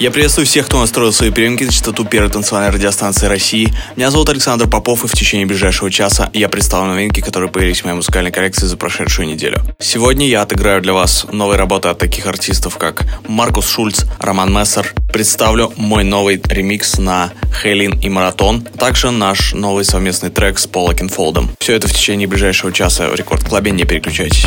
Я приветствую всех, кто настроил свои приемники на частоту первой танцевальной радиостанции России. Меня зовут Александр Попов, и в течение ближайшего часа я представлю новинки, которые появились в моей музыкальной коллекции за прошедшую неделю. Сегодня я отыграю для вас новые работы от таких артистов, как Маркус Шульц, Роман Мессер. Представлю мой новый ремикс на HALIENE и Maratone, также наш новый совместный трек с Полом Окенфолдом. Все это в течение ближайшего часа в Record Club е, не переключайтесь.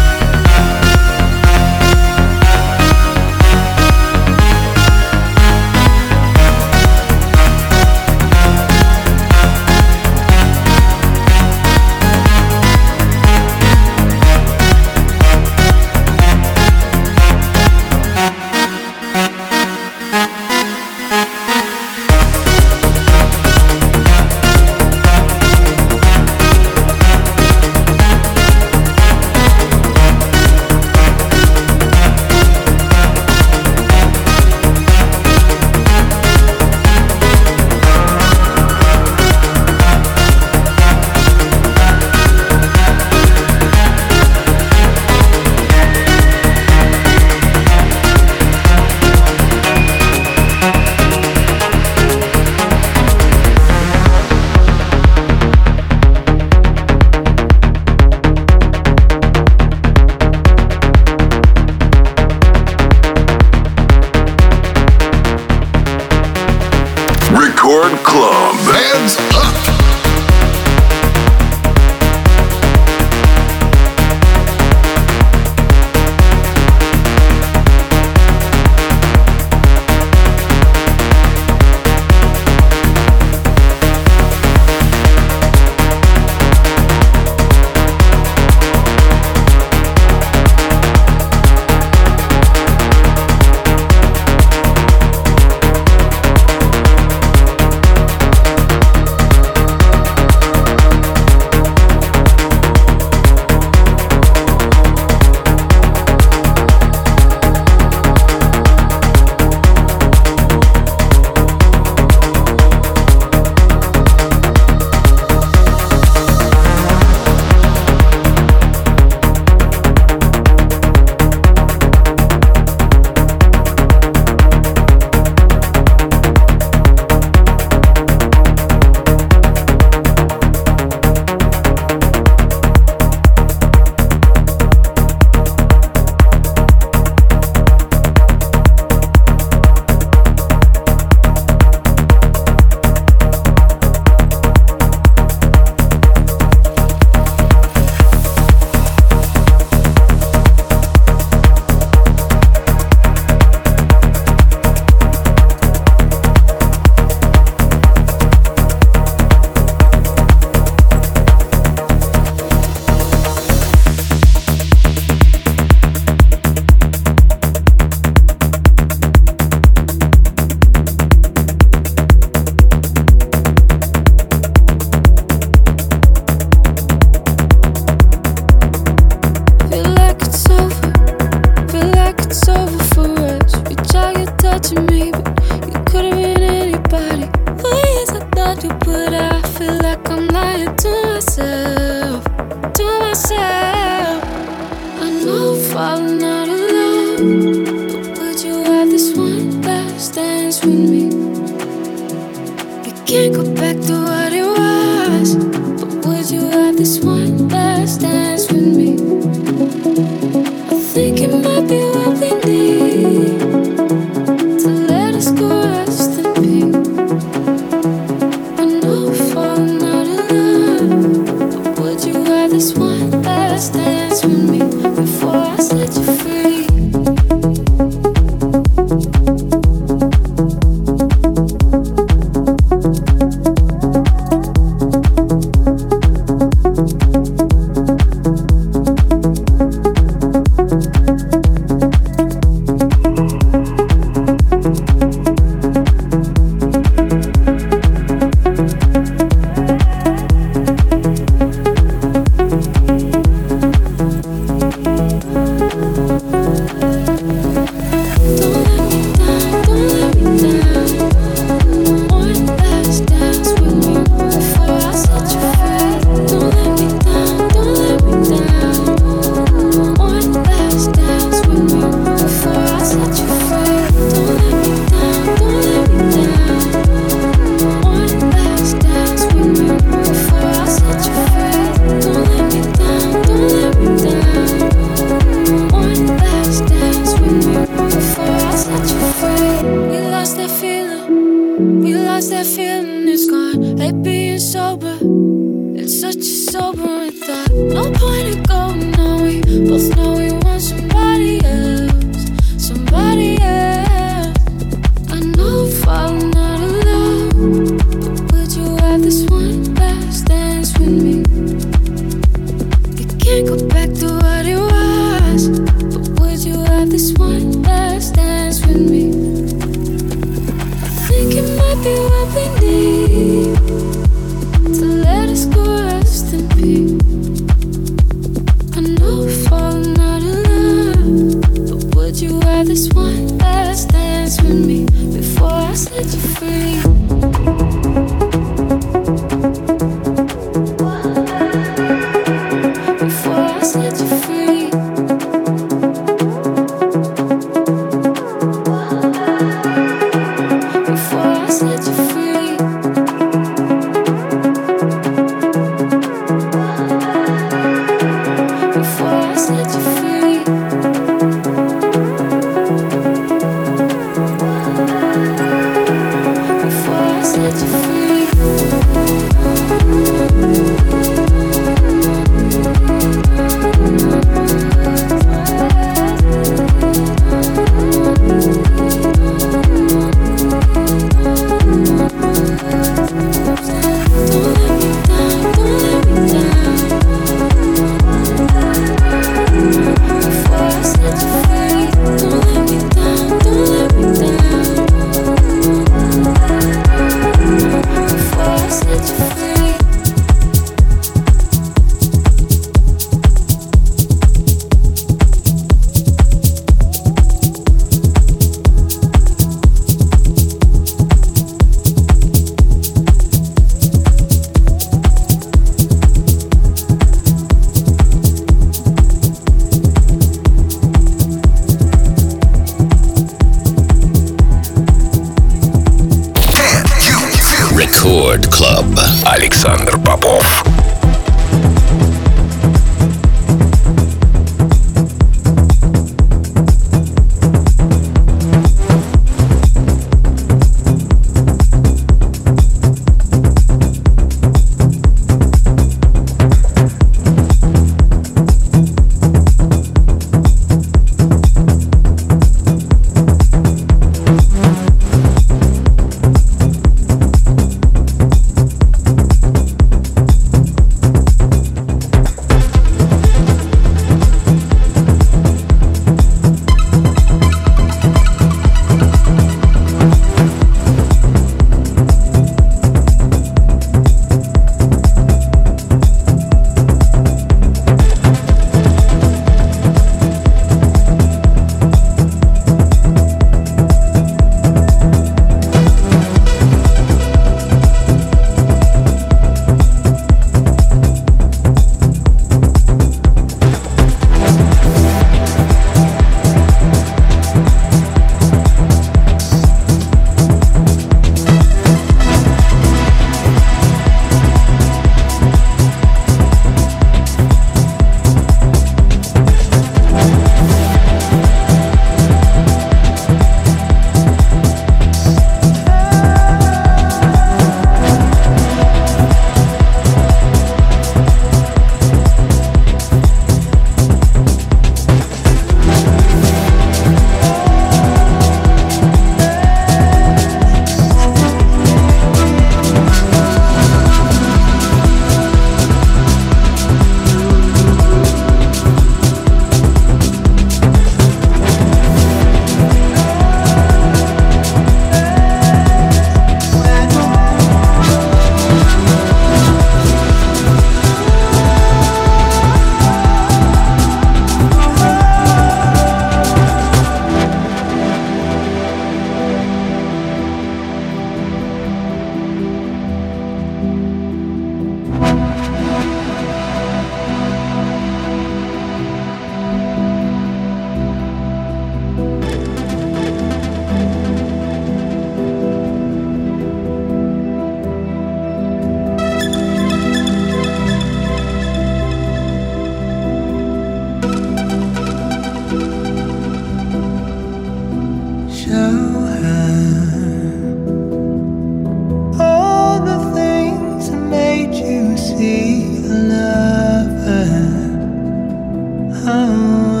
Oh.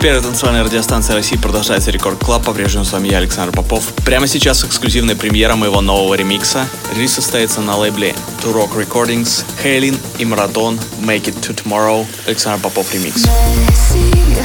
Эфире первой танцевальной радиостанции России продолжается Record Club. По-прежнему с вами я, Александр Попов. Прямо сейчас эксклюзивная премьера моего нового ремикса. Релиз состоится на лейбле To Rock Recordings, HALIENE и Maratone Make It To Tomorrow. Александр Попов ремикс. Но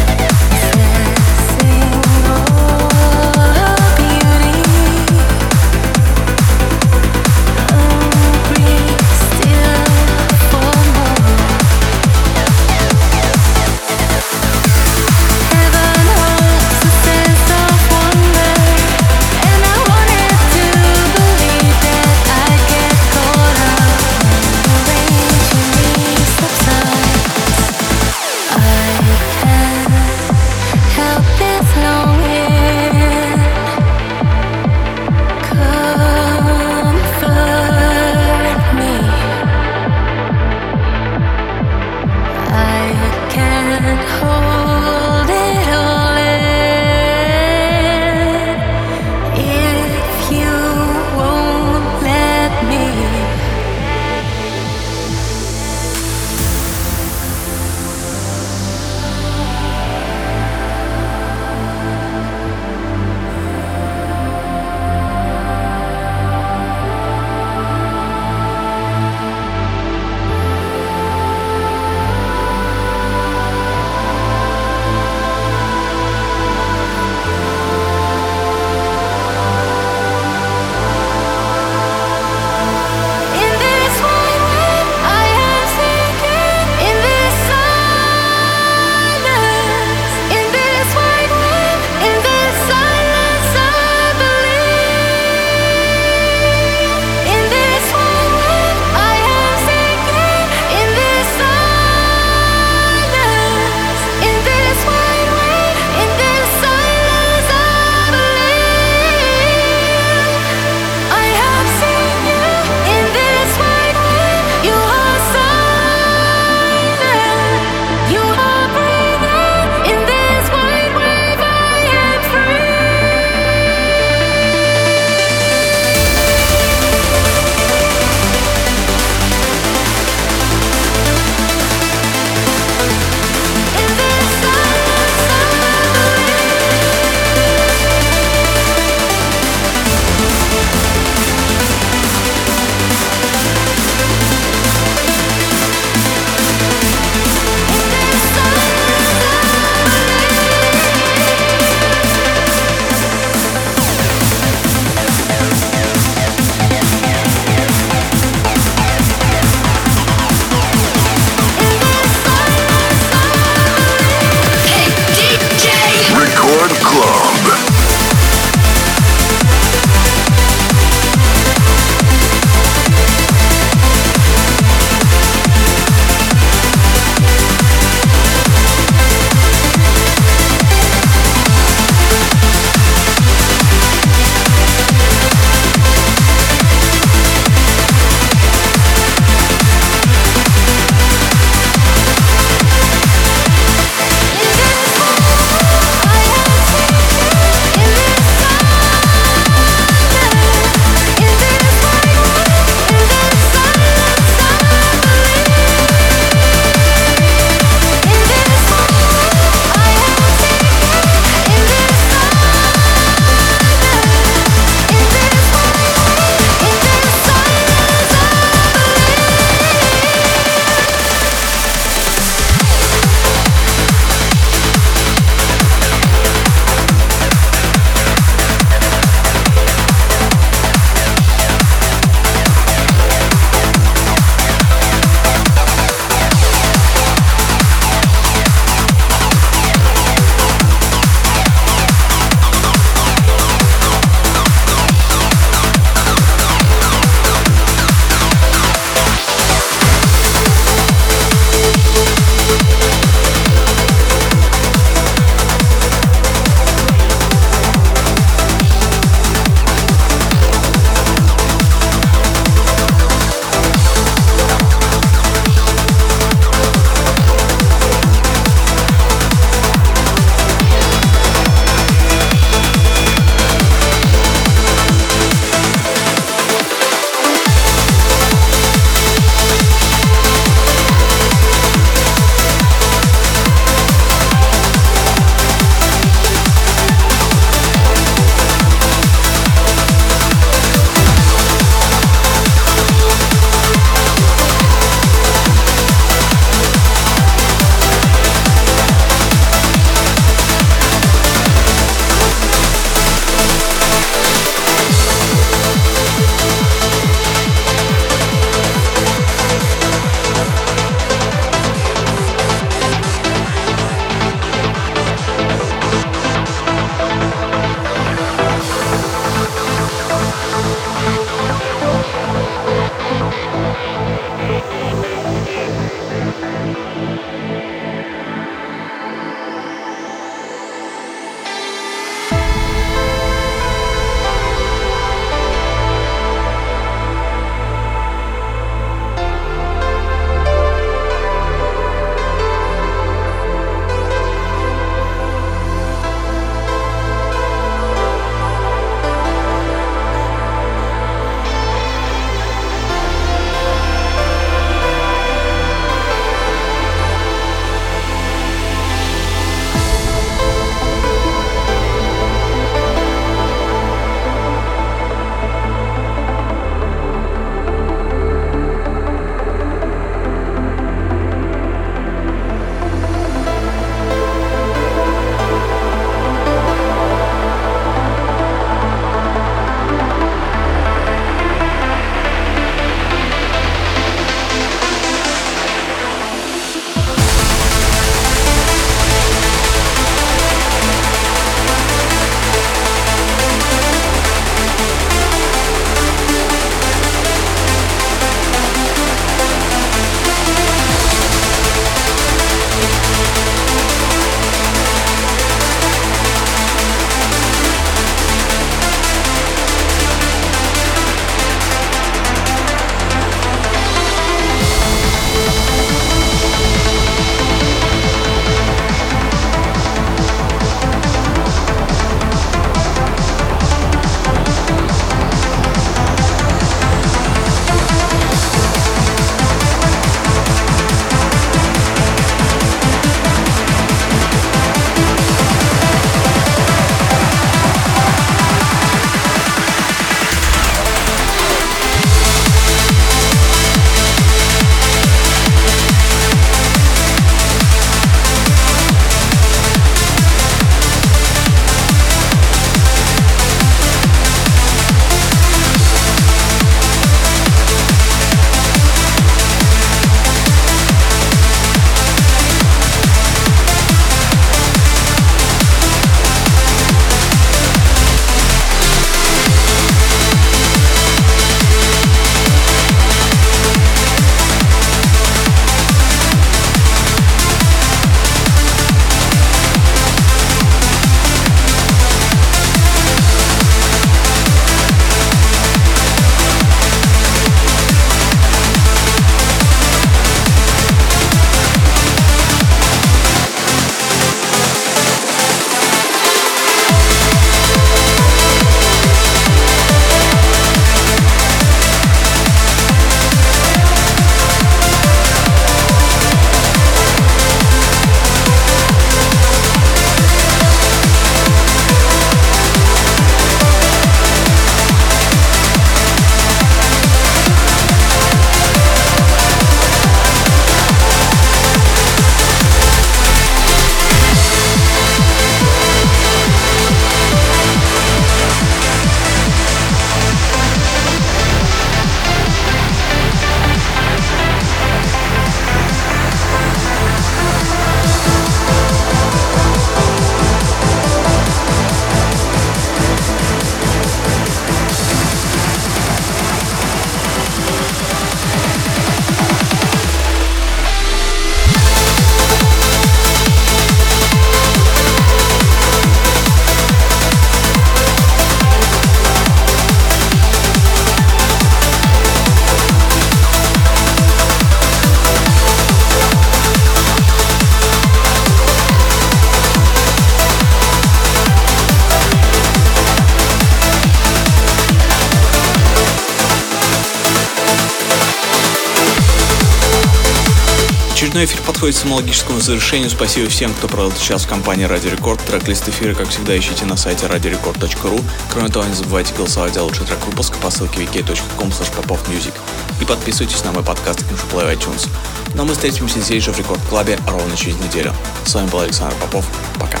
подходит к самологическому завершению. Спасибо всем, кто провел этот час в компании Радио Рекорд. Трек-лист эфира, как всегда, ищите на сайте radiorecord.ru. Кроме того, не забывайте голосовать за лучший трек выпуска по ссылке wiki.com popofmusic. И подписывайтесь на мой подкаст Play iTunes. Но ну, а мы встретимся здесь же в Рекорд Клабе ровно через неделю. С вами был Александр Попов. Пока.